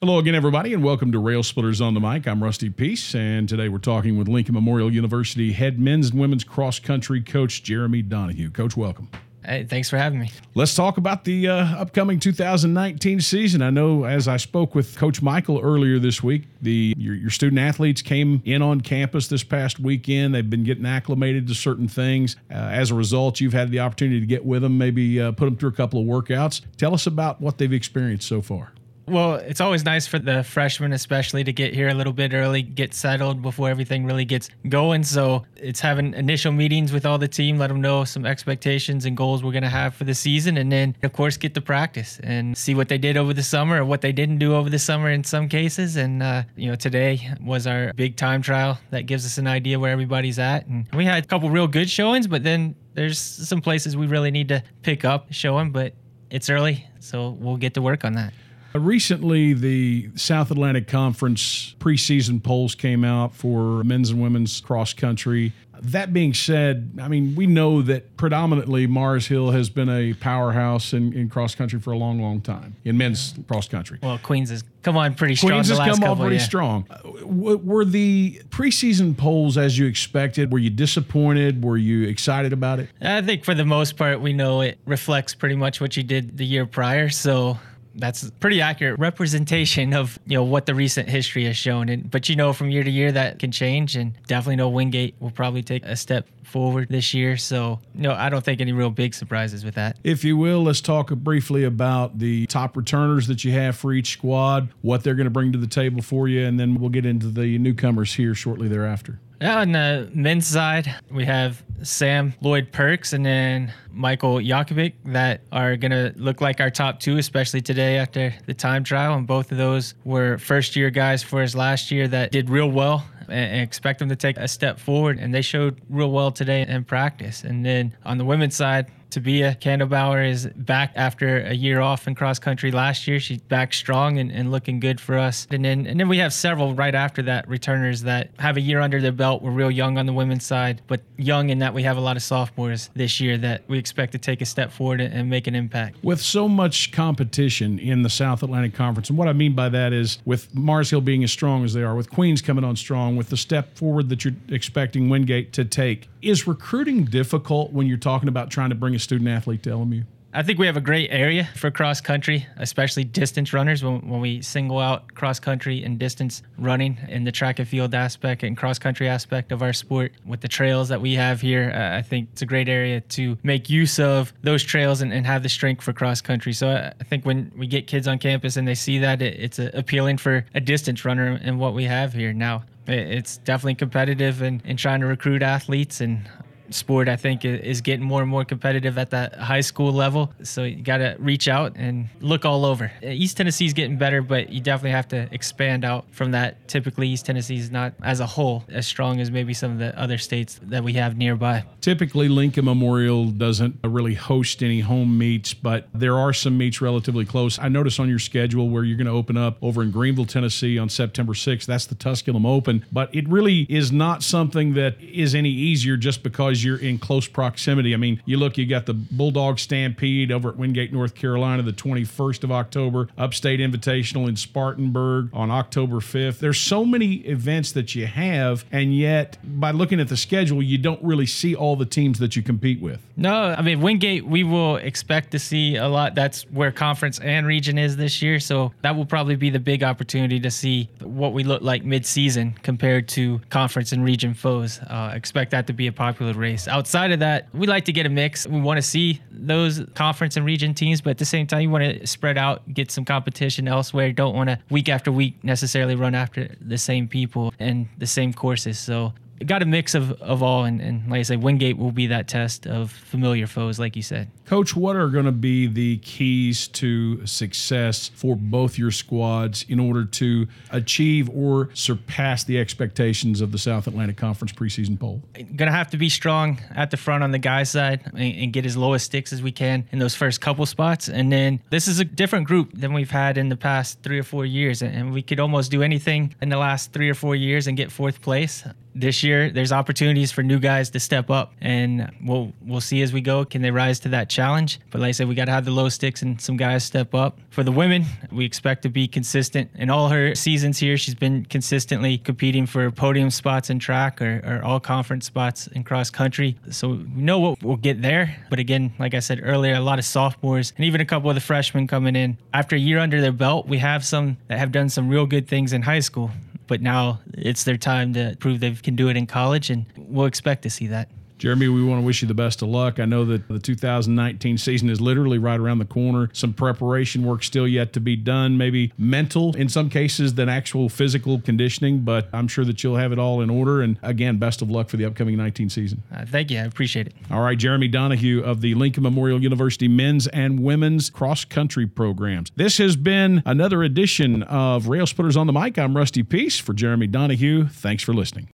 Hello again, everybody, and welcome to Rail Splitters on the Mic. I'm Rusty Peace, and today we're talking with Lincoln Memorial University head men's and women's cross country coach Jeremy Donahue. Coach, welcome. Hey, thanks for having me. Let's talk about the uh, upcoming 2019 season. I know as I spoke with Coach Michael earlier this week, the your, your, student athletes came in on campus this past weekend. They've been getting acclimated to certain things. Uh, as a result, you've had the opportunity to get with them, maybe uh, put them through a couple of workouts. Tell us about what they've experienced so far. Well, it's always nice for the freshmen, especially, to get here a little bit early, get settled before everything really gets going. So it's having initial meetings with all the team, let them know some expectations and goals we're going to have for the season, and then, of course, get to practice and see what they did over the summer or what they didn't do over the summer in some cases. And, uh, you know, today was our big time trial that gives us an idea where everybody's at. And we had a couple real good showings, but then there's some places we really need to pick up showing, but it's early, so we'll get to work on that. Recently, the South Atlantic Conference preseason polls came out for men's and women's cross country. That being said, I mean, we know that predominantly Mars Hill has been a powerhouse in, in cross country for a long, long time in men's cross country. Well, Queens has come on pretty strong. Queens has come on pretty yeah. strong. Uh, were the preseason polls as you expected? Were you disappointed? Were you excited about it? I think for the most part, we know it reflects pretty much what you did the year prior. So that's pretty accurate representation of you know what the recent history has shown. And but you know from year to year that can change, and definitely know Wingate will probably take a step forward this year. So no, I don't think any real big surprises with that. If you will, let's talk briefly about the top returners that you have for each squad, what they're going to bring to the table for you, and then we'll get into the newcomers here shortly thereafter. Yeah, on the men's side, we have Sam Lloyd Perks and then Michael Yakovic that are going to look like our top two, especially today after the time trial. And both of those were first year guys for us last year that did real well and expect them to take a step forward. And they showed real well today in practice. And then on the women's side, Tabia Kandelbauer is back after a year off in cross country last year. She's back strong and, and, looking good for us. And then and then we have several right after that returners that have a year under their belt. We're real young on the women's side, but young in that we have a lot of sophomores this year that we expect to take a step forward and make an impact. With so much competition in the South Atlantic Conference, and what I mean by that is with Mars Hill being as strong as they are, with Queens coming on strong, with the step forward that you're expecting Wingate to take, is recruiting difficult when you're talking about trying to bring a student athlete to LMU? I think we have a great area for cross country, especially distance runners. When, when we single out cross country and distance running in the track and field aspect and cross country aspect of our sport, with the trails that we have here, uh, I think it's a great area to make use of those trails and, and have the strength for cross country. So I, I, think when we get kids on campus and they see that, it, it's a, appealing for a distance runner and what we have here now it's definitely competitive and in trying to recruit athletes and sport I think is getting more and more competitive at that high school level. So you got to reach out and look all over. Uh, East Tennessee is getting better, but you definitely have to expand out from that. Typically, East Tennessee is not as a whole as strong as maybe some of the other states that we have nearby. Typically, Lincoln Memorial doesn't really host any home meets, but there are some meets relatively close. I notice on your schedule where you're going to open up over in Greeneville, Tennessee on September 6th. That's the Tusculum Open, but it really is not something that is any easier just because because you're in close proximity. I mean, you look, you got the Bulldog Stampede over at Wingate, North Carolina, the 21st of October, Upstate Invitational in Spartanburg on October 5th. There's so many events that you have, and yet by looking at the schedule, you don't really see all the teams that you compete with. No, I mean, Wingate, we will expect to see a lot. That's where conference and region is this year. So that will probably be the big opportunity to see what we look like mid-season compared to conference and region foes. Uh, expect that to be a popular race race. Outside of that, we like to get a mix. We want to see those conference and region teams, but at the same time, you want to spread out, get some competition elsewhere. Don't want to week after week necessarily run after the same people and the same courses. So got a mix of, of all, and, and like I said, Wingate will be that test of familiar foes, like you said. Coach, what are going to be the keys to success for both your squads in order to achieve or surpass the expectations of the South Atlantic Conference preseason poll? Going to have to be strong at the front on the guys' side and, and get as low as sticks as we can in those first couple spots. And then this is a different group than we've had in the past three or four years, and we could almost do anything in the last three or four years and get fourth place this year there's opportunities for new guys to step up, and we'll we'll see as we go. Can they rise to that challenge? But like I said, we got to have the low sticks and some guys step up. For the women, we expect to be consistent in all her seasons here. She's been consistently competing for podium spots in track or, or all conference spots in cross country. So we know what we'll get there. But again, like I said earlier, a lot of sophomores and even a couple of the freshmen coming in. After a year under their belt, we have some that have done some real good things in high school. But now it's their time to prove they can do it in college, and we'll expect to see that. Jeremy, we want to wish you the best of luck. I know that the 2019 season is literally right around the corner. Some preparation work still yet to be done, maybe mental in some cases than actual physical conditioning, but I'm sure that you'll have it all in order. And again, best of luck for the upcoming 19 season. Uh, thank you. I appreciate it. All right, Jeremy Donahue of the Lincoln Memorial University men's and women's cross country programs. This has been another edition of Rail Splitters on the Mic. I'm Rusty Peace for Jeremy Donahue. Thanks for listening.